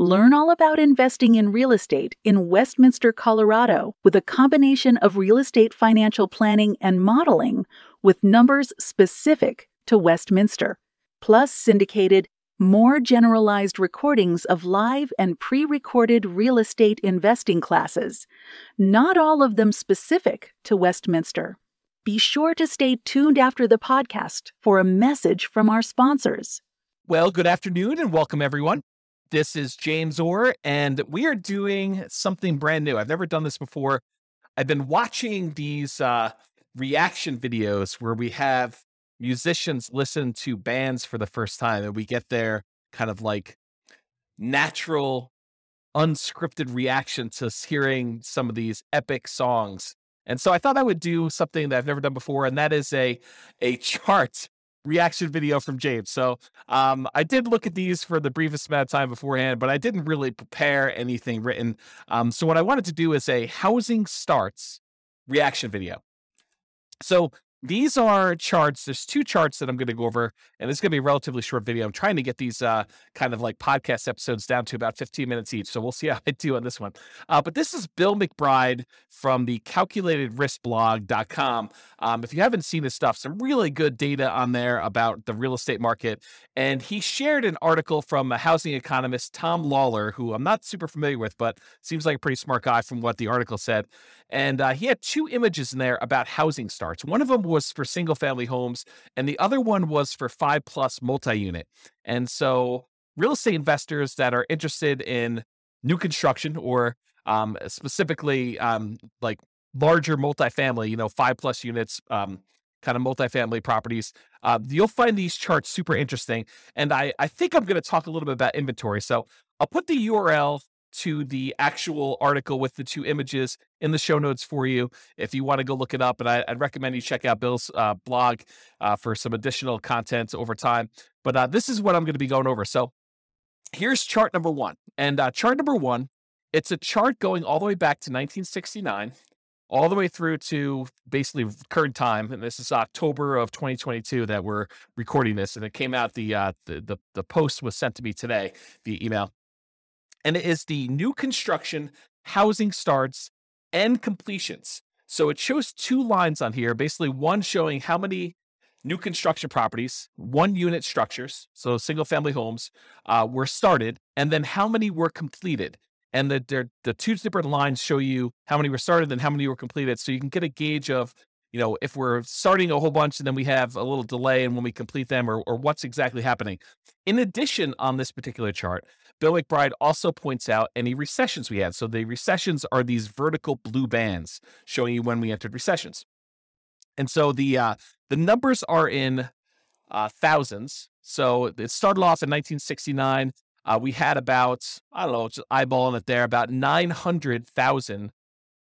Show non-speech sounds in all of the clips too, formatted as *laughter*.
Learn all about investing in real estate in Westminster, Colorado, with a combination of real estate financial planning and modeling with numbers specific to Westminster, plus syndicated, more generalized recordings of live and pre recorded real estate investing classes, not all of them specific to Westminster. Be sure to stay tuned after the podcast for a message from our sponsors. Well, good afternoon and welcome everyone. This is James Orr, and we are doing something brand new. I've never done this before. I've been watching these uh, reaction videos where we have musicians listen to bands for the first time, and we get their kind of like natural, unscripted reaction to hearing some of these epic songs. And so I thought I would do something that I've never done before, and that is a a *laughs* chart reaction video from James. So um, I did look at these for the briefest amount of time beforehand, but I didn't really prepare anything written. Um, so what I wanted to do is a housing starts reaction video. So these are charts. There's two charts that I'm going to go over, and it's going to be a relatively short video. I'm trying to get these uh, kind of like podcast episodes down to about 15 minutes each. So we'll see how I do on this one. Uh, but this is Bill McBride from the calculatedriskblog.com. Um, if you haven't seen his stuff, some really good data on there about the real estate market. And he shared an article from a housing economist, Tom Lawler, who I'm not super familiar with, but seems like a pretty smart guy from what the article said. And uh, he had two images in there about housing starts. One of them was for single family homes, and the other one was for five plus multi unit. And so, real estate investors that are interested in new construction or um, specifically um, like larger multifamily, you know, five plus units, um, kind of multifamily properties, uh, you'll find these charts super interesting. And I, I think I'm going to talk a little bit about inventory. So I'll put the URL to the actual article with the two images in the show notes for you if you want to go look it up. And I, would recommend you check out Bill's uh, blog uh, for some additional content over time. But uh, this is what I'm going to be going over. So here's chart number one. And uh, chart number one, it's a chart going all the way back to 1969. All the way through to basically current time, and this is October of 2022 that we're recording this, and it came out. The uh, the, the the post was sent to me today via email, and it is the new construction housing starts and completions. So it shows two lines on here, basically one showing how many new construction properties, one unit structures, so single family homes, uh, were started, and then how many were completed. And the, the two different lines show you how many were started and how many were completed. So you can get a gauge of you know, if we're starting a whole bunch and then we have a little delay and when we complete them or, or what's exactly happening. In addition, on this particular chart, Bill McBride also points out any recessions we had. So the recessions are these vertical blue bands showing you when we entered recessions. And so the uh, the numbers are in uh, thousands. So it started off in 1969. Uh, we had about, I don't know, just eyeballing it there, about 900,000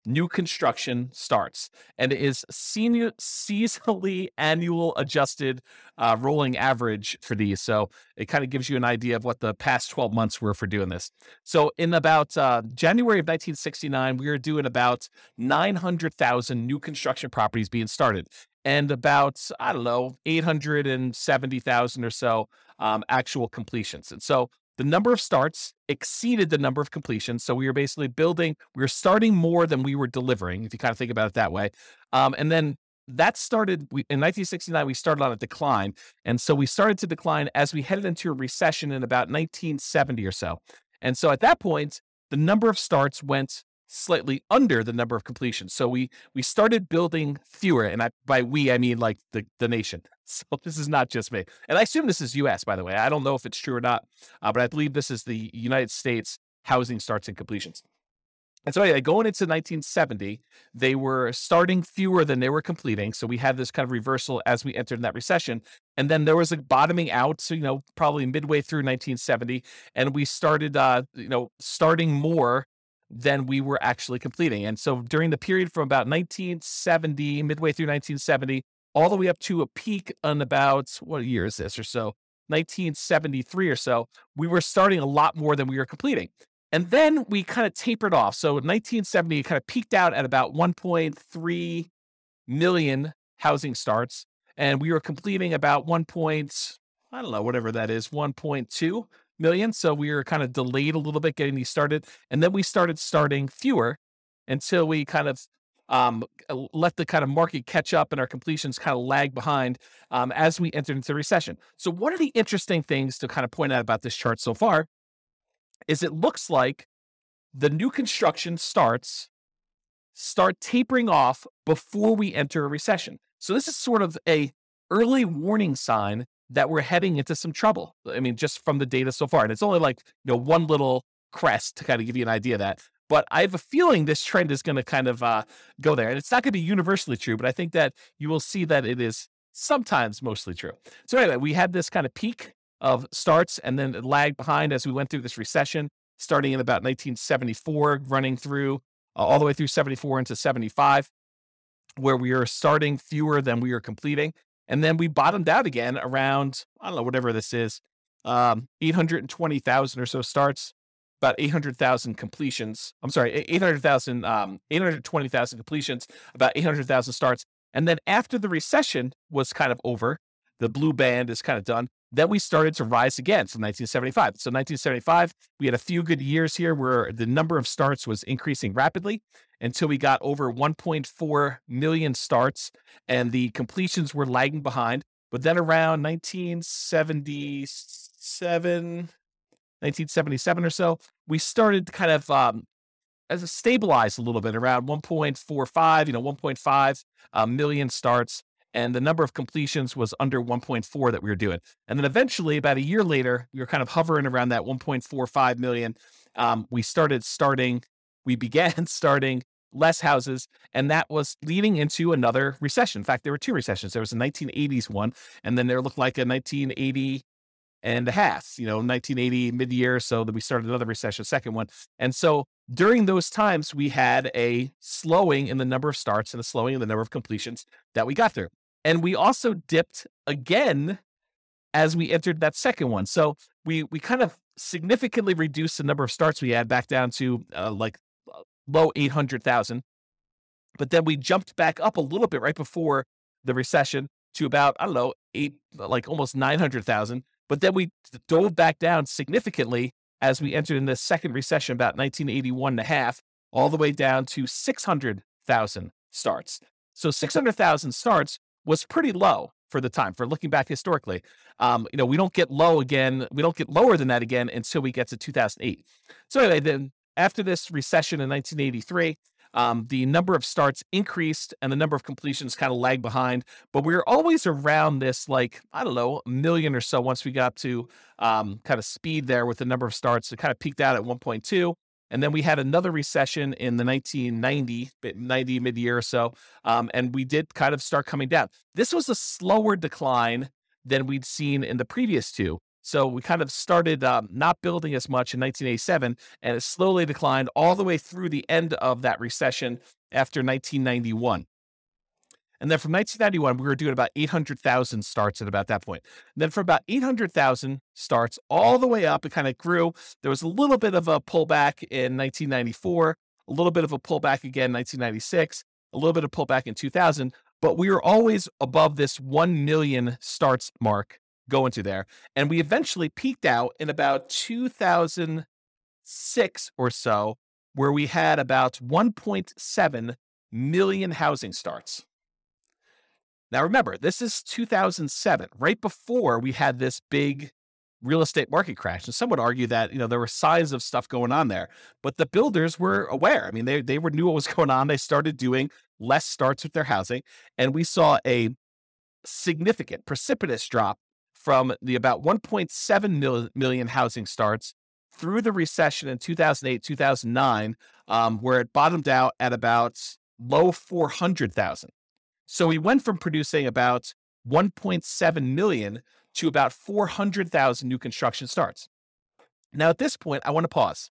new construction starts and it is senior seasonally annual adjusted uh, rolling average for these so it kind of gives you an idea of what the past 12 months were for doing this. So in about uh, january of 1969 we were doing about 900000 new construction properties being started and about i don't know 870000 or so um, actual completions and so the number of starts exceeded the number of completions. So we were basically building, we were starting more than we were delivering, if you kind of think about it that way. Um, and then that started we, in 1969 we started on a decline and so we started to decline as we headed into a recession in about 1970 or so and so at that point the number of starts went slightly under the number of completions. So we we started building fewer, and I, by we I mean like the the nation. So this is not just me, and I assume this is U.S. By the way, I don't know if it's true or not, uh, but I believe this is the United States housing starts and completions. And so anyway, going into 1970, they were starting fewer than they were completing. So we had this kind of reversal as we entered that recession. And then there was a bottoming out, so, you know, probably midway through 1970. And we started, uh, you know, starting more than we were actually completing. And so during the period from about 1970, midway through 1970, all the way up to a peak on about what year is this or so, 1973 or so, we were starting a lot more than we were completing. And then we kind of tapered off. So 1970 kind of peaked out at about 1.3 million housing starts, and we were completing about 1. I don't know, whatever that is, 1.2 million. So we were kind of delayed a little bit getting these started. And then we started starting fewer until we kind of um, let the kind of market catch up and our completions kind of lag behind um, as we entered into the recession. So, one of the interesting things to kind of point out about this chart so far is it looks like the new construction starts start tapering off before we enter a recession. So this is sort of a early warning sign that we're heading into some trouble. I mean, just from the data so far. And it's only like, you know, one little crest to kind of give you an idea of that. But I have a feeling this trend is going to kind of uh, go there. And it's not going to be universally true, but I think that you will see that it is sometimes mostly true. So anyway, we had this kind of peak of starts and then it lagged behind as we went through this recession, starting in about 1974, running through uh, all the way through 74 into 75, where we are starting fewer than we are completing. And then we bottomed out again around, I don't know, whatever this is, um, 820,000 or so starts, about 800,000 completions. I'm sorry, 800,000, um, 820,000 completions, about 800,000 starts. And then after the recession was kind of over, the blue band is kind of done. Then we started to rise again So 1975. So 1975, we had a few good years here where the number of starts was increasing rapidly until we got over 1.4 million starts and the completions were lagging behind. But then around 1977, 1977 or so, we started to kind of um, as a stabilize a little bit around 1.45, you know, 1.5 uh, million starts and the number of completions was under 1.4 that we were doing. And then eventually, about a year later, we were kind of hovering around that 1.45 million. Um, we started starting, we *laughs* began starting less houses, and that was leading into another recession. In fact, there were two recessions. There was a 1980s one, and then there looked like a 1980 and half, you know, 1980 mid year. So that we started another recession, second one. And so during those times, we had a slowing in the number of starts and a slowing in the number of completions that we got through. And we also dipped again as we entered that second one. So we we kind of significantly reduced the number of starts we had back down to uh, like uh, low 800,000. But then we jumped back up a little bit right before the recession to about, I don't know, eight, like almost 900,000. But then we dove back down significantly as we entered in the second recession, about 1981 and a half, all the way down to 600,000 starts. So 600,000 starts was pretty low for the time for looking back historically. Um, you know, we don't get low again. We don't get lower than that again until we get to 2008. So anyway, then after this recession in 1983, um, the number of starts increased and the number of completions kind of lagged behind. But we were always around this, like, I don't know, a million or so once we got to um, kind of speed there with the number of starts. It kind of peaked out at 1.2. And then we had another recession in the 1990, 90 mid year or so. Um, and we did kind of start coming down. This was a slower decline than we'd seen in the previous two. So we kind of started um, not building as much in 1987, and it slowly declined all the way through the end of that recession after 1991. And then from 1991, we were doing about 800,000 starts at about that point. And then from about 800,000 starts all the way up, it kind of grew. There was a little bit of a pullback in 1994, a little bit of a pullback again in 1996, a little bit of pullback in 2000, but we were always above this 1 million starts mark going into there. And we eventually peaked out in about 2006 or so, where we had about 1.7 million housing starts. Now, remember, this is 2007, right before we had this big real estate market crash. And some would argue that, you know, there were signs of stuff going on there, but the builders were aware. I mean, they, they knew what was *laughs* going on. They started doing less starts with their housing. And we saw a significant, precipitous drop from the about 1.7 mil- million housing starts through the recession in 2008, 2009, um, where it bottomed out at about low 400,000. So we went from producing about 1.7 million to about 400,000 new construction starts. Now, at this point, I want to pause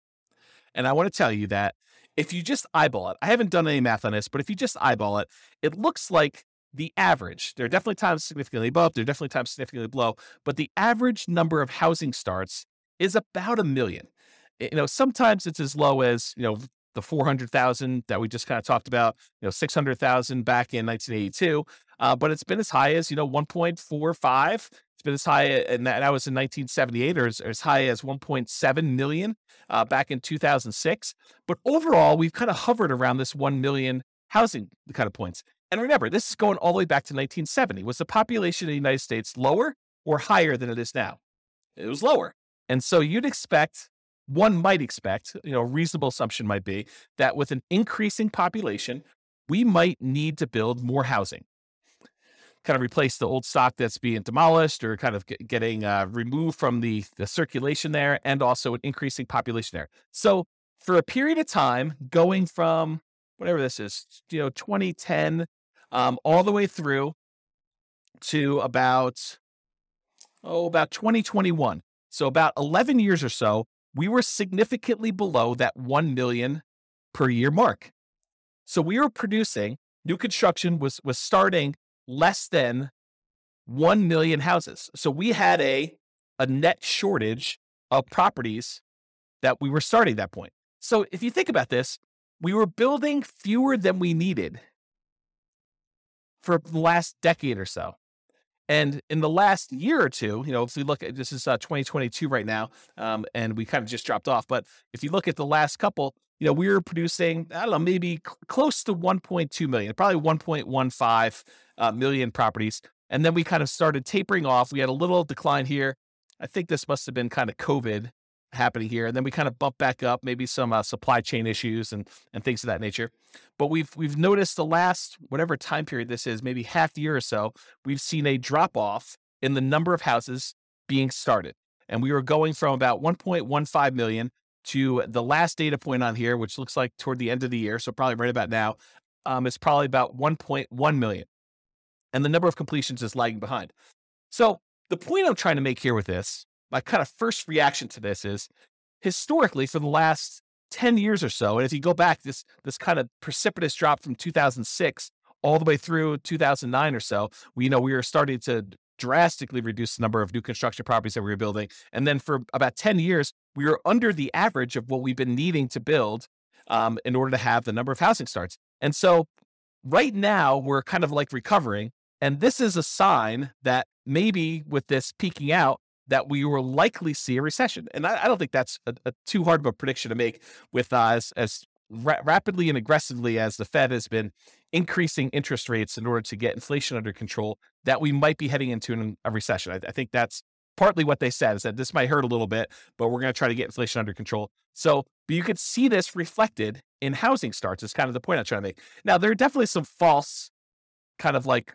and I want to tell you that if you just eyeball it, I haven't done any math on this, but if you just eyeball it, it looks like the average. There are definitely times significantly above, there are definitely times significantly below, but the average number of housing starts is about a million. You know, sometimes it's as low as, you know, the 400,000 that we just kind of talked about, you know, 600,000 back in 1982. Uh, but it's been as high as, you know, 1.45. It's been as high, and that, that was in 1978, or as, or as high as 1.7 million uh, back in 2006. But overall, we've kind of hovered around this 1 million housing kind of points. And remember, this is going all the way back to 1970. Was the population of the United States lower or higher than it is now? It was lower. And so you'd expect one might expect, you know, a reasonable assumption might be that with an increasing population, we might need to build more housing. Kind of replace the old stock that's being demolished or kind of getting uh, removed from the, the circulation there, and also an increasing population there. So, for a period of time, going from whatever this is, you know, 2010 um, all the way through to about, oh, about 2021. So, about 11 years or so, we were significantly below that 1 million per year mark. So we were producing new construction was was starting less than 1 million houses. So we had a a net shortage of properties that we were starting at that point. So if you think about this, we were building fewer than we needed for the last decade or so. And in the last year or two, you know, if we look at this is uh, 2022 right now, um, and we kind of just dropped off. But if you look at the last couple, you know, we were producing, I don't know, maybe cl- close to 1.2 million, probably 1.15 uh, million properties. And then we kind of started tapering off. We had a little decline here. I think this must have been kind of COVID happening here, and then we kind of bump back up, maybe some uh, supply chain issues and and things of that nature. But we've we've noticed the last whatever time period this is, maybe half year or so, we've seen a drop off in the number of houses being started, and we were going from about 1.15 million to the last data point on here, which looks like toward the end of the year, so probably right about now, um, it's probably about 1.1 million, and the number of completions is lagging behind. So the point I'm trying to make here with this my kind of first reaction to this is historically for the last 10 years or so, and if you go back, this this kind of precipitous drop from 2006 all the way through 2009 or so, we you know we were starting to drastically reduce the number of new construction properties that we were building, and then for about 10 years, we were under the average of what we've been needing to build um, in order to have the number of housing starts. And so, right now, we're kind of like recovering, and this is a sign that maybe with this peaking out, that we will likely see a recession. And I, I don't think that's a, a, too hard of a prediction to make with uh, as, as ra- rapidly and aggressively as the Fed has been increasing interest rates in order to get inflation under control, that we might be heading into an, a recession. I, I think that's partly what they said is that this might hurt a little bit, but we're going to try to get inflation under control. So, but you could see this reflected in housing starts is kind of the point I'm trying to make. Now, there are definitely some false kind of like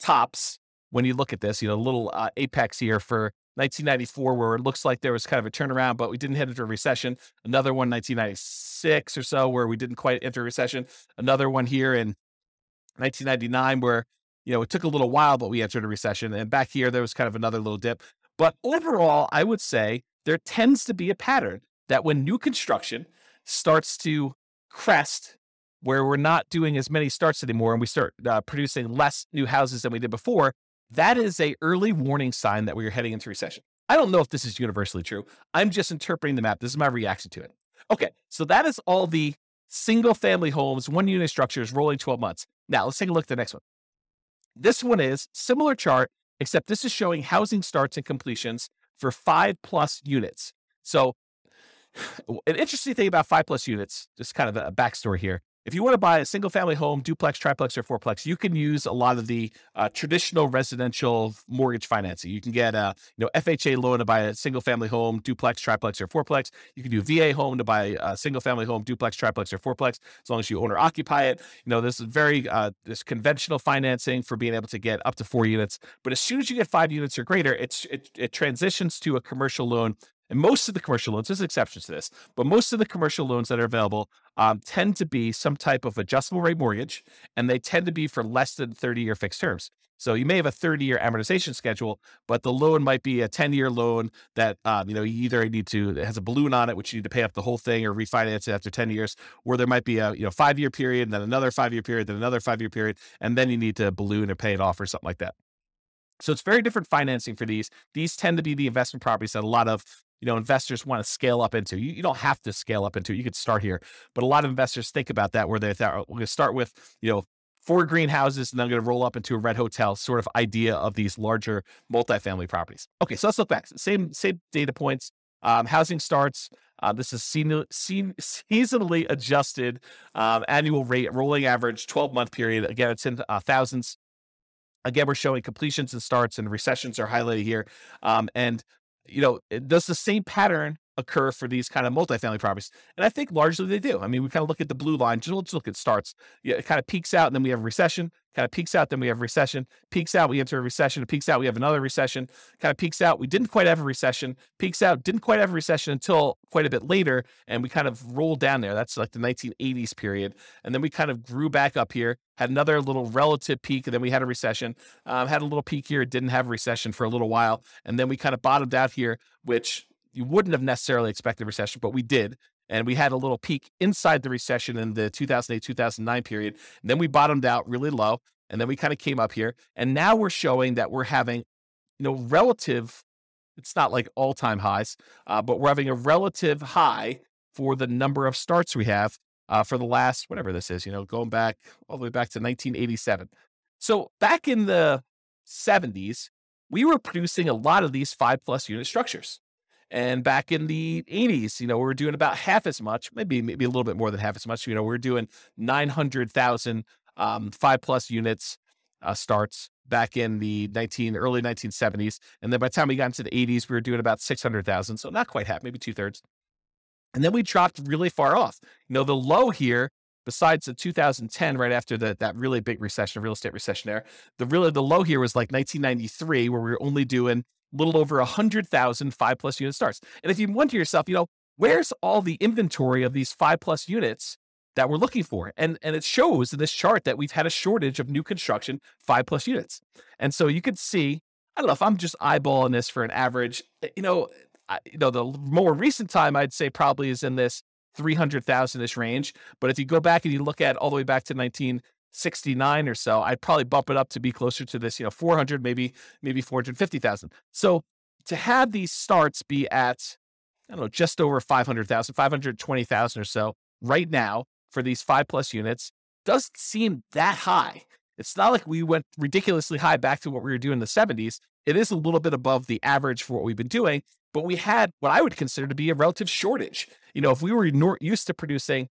tops when you look at this, you know, a little uh, apex here for 1994, where it looks like there was kind of a turnaround, but we didn't hit into a recession. Another one, 1996 or so, where we didn't quite enter a recession. Another one here in 1999, where you know it took a little while, but we entered a recession. And back here, there was kind of another little dip. But overall, I would say there tends to be a pattern that when new construction starts to crest, where we're not doing as many starts anymore, and we start uh, producing less new houses than we did before, that is a early warning sign that we are heading into recession. I don't know if this is universally true. I'm just interpreting the map. This is my reaction to it. Okay, so that is all the single family homes, one unit structures rolling 12 months. Now let's take a look at the next one. This one is similar chart, except this is showing housing starts and completions for five plus units. So *sighs* an interesting thing about five plus units, just kind of a backstory here, if you want to buy a single family home, duplex, triplex, or fourplex, you can use a lot of the uh, traditional residential mortgage financing. You can get a you know FHA loan to buy a single family home, duplex, triplex, or fourplex. You can do VA home to buy a single family home, duplex, triplex, or fourplex, as long as you own or occupy it. You know this is very uh, this conventional financing for being able to get up to four units. But as soon as you get five units or greater, it's it, it transitions to a commercial loan And most of the commercial loans, there's exceptions to this, but most of the commercial loans that are available um, tend to be some type of adjustable rate mortgage, and they tend to be for less than 30 year fixed terms. So you may have a 30 year amortization schedule, but the loan might be a 10 year loan that um, you know you either need to it has a balloon on it, which you need to pay up the whole thing or refinance it after 10 years, or there might be a you know five year period, and then another five year period, then another five year period, and then you need to balloon or pay it off or something like that. So it's very different financing for these. These tend to be the investment properties that a lot of you know investors want to scale up into. You, you don't have to scale up into. It. You could start here, but a lot of investors think about that where they thought we're going to start with you know four greenhouses and then I'm going to roll up into a red hotel sort of idea of these larger multifamily properties. Okay, so let's look back. Same same data points. Um, housing starts. Uh, this is seasonally, seasonally adjusted um, annual rate, rolling average, 12 month period. Again, it's in uh, thousands. Again, we're showing completions and starts, and recessions are highlighted here. Um, and you know, it does the same pattern occur for these kind of multifamily properties? And I think largely they do. I mean, we kind of look at the blue line, just, just look at starts. Yeah, it kind of peaks out, and then we have a recession. Kind of peaks out, then we have recession. Peaks out, we enter a recession. It peaks out, we have another recession. Kind of peaks out, we didn't quite have a recession. Peaks out, didn't quite have a recession until quite a bit later, and we kind of rolled down there. That's like the 1980s period, and then we kind of grew back up here. Had another little relative peak, and then we had a recession. Um, had a little peak here, didn't have a recession for a little while, and then we kind of bottomed out here, which you wouldn't have necessarily expected a recession, but we did. And we had a little peak inside the recession in the 2008 2009 period. And then we bottomed out really low. And then we kind of came up here. And now we're showing that we're having, you know, relative, it's not like all time highs, uh, but we're having a relative high for the number of starts we have uh, for the last, whatever this is, you know, going back all the way back to 1987. So back in the 70s, we were producing a lot of these five plus unit structures. And back in the 80s, you know, we were doing about half as much, maybe maybe a little bit more than half as much. You know, we are doing 900,000 um, five plus units uh, starts back in the 19 early 1970s, and then by the time we got into the 80s, we were doing about 600,000, so not quite half, maybe two thirds. And then we dropped really far off. You know, the low here, besides the 2010, right after the, that really big recession, real estate recession there, the really the low here was like 1993, where we were only doing little over 100,000 five plus unit starts. And if you wonder yourself, you know, where's all the inventory of these five plus units that we're looking for? And, and it shows in this chart that we've had a shortage of new construction five plus units. And so you could see, I don't know if I'm just eyeballing this for an average, eh, you know, I, you know, the more recent time I'd say probably is in this 300,000 ish range. But if you go back and you look at all the way back to 19, 69 or so, I'd probably bump it up to be closer to this, you know, 400, maybe, maybe 450,000. So to have these starts be at, I don't know, just over 500,000, 520,000 or so right now for these five plus units doesn't seem that high. It's not like we went ridiculously high back to what we were doing in the 70s. It is a little bit above the average for what we've been doing, but we had what I would consider to be a relative shortage. You know, if we were used to producing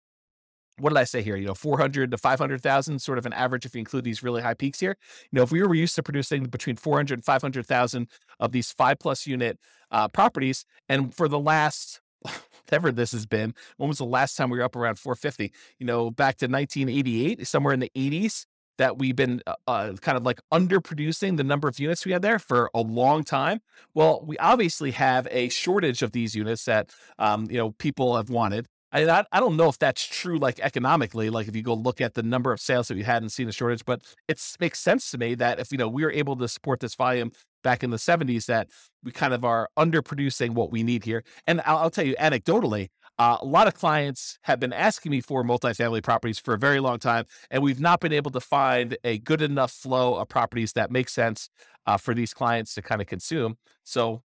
what did I say here? You know, 400 to 500,000, sort of an average if you include these really high peaks here. You know, if we were used to producing between 400 and 500,000 of these five plus unit uh, properties, and for the last, *laughs* whatever this has been, when was the last time we were up around 450? You know, back to 1988, somewhere in the 80s, that we've been uh, uh, kind of like underproducing the number of units we had there for a long time. Well, we obviously have a shortage of these units that um, you know people have wanted. I, I don't know if that's true, like economically, like if you go look at the number of sales that we had and seen a shortage, but it makes sense to me that if, you know, we were able to support this volume back in the 70s, that we kind of are underproducing what we need here. And I'll, I'll tell you anecdotally, uh, a lot of clients have been asking me for multifamily properties for a very long time, and we've not been able to find a good enough flow of properties that make sense uh, for these clients to kind of consume. So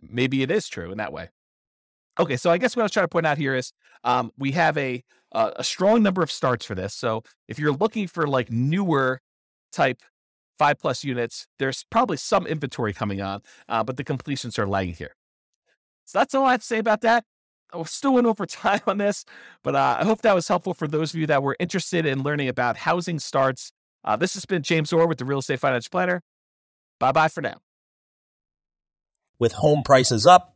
maybe it is true in that way. Okay, so I guess what I was trying to point out here is um, we have a uh, a strong number of starts for this. So if you're looking for like newer type five plus units, there's probably some inventory coming on, uh, but the completions are lagging here. So that's all I have to say about that. I still went over time *laughs* on this, but uh, I hope that was helpful for those of you that were interested in learning about housing starts. Uh, this has been James Orr with the Real Estate Financial Planner. Bye bye for now. With home prices up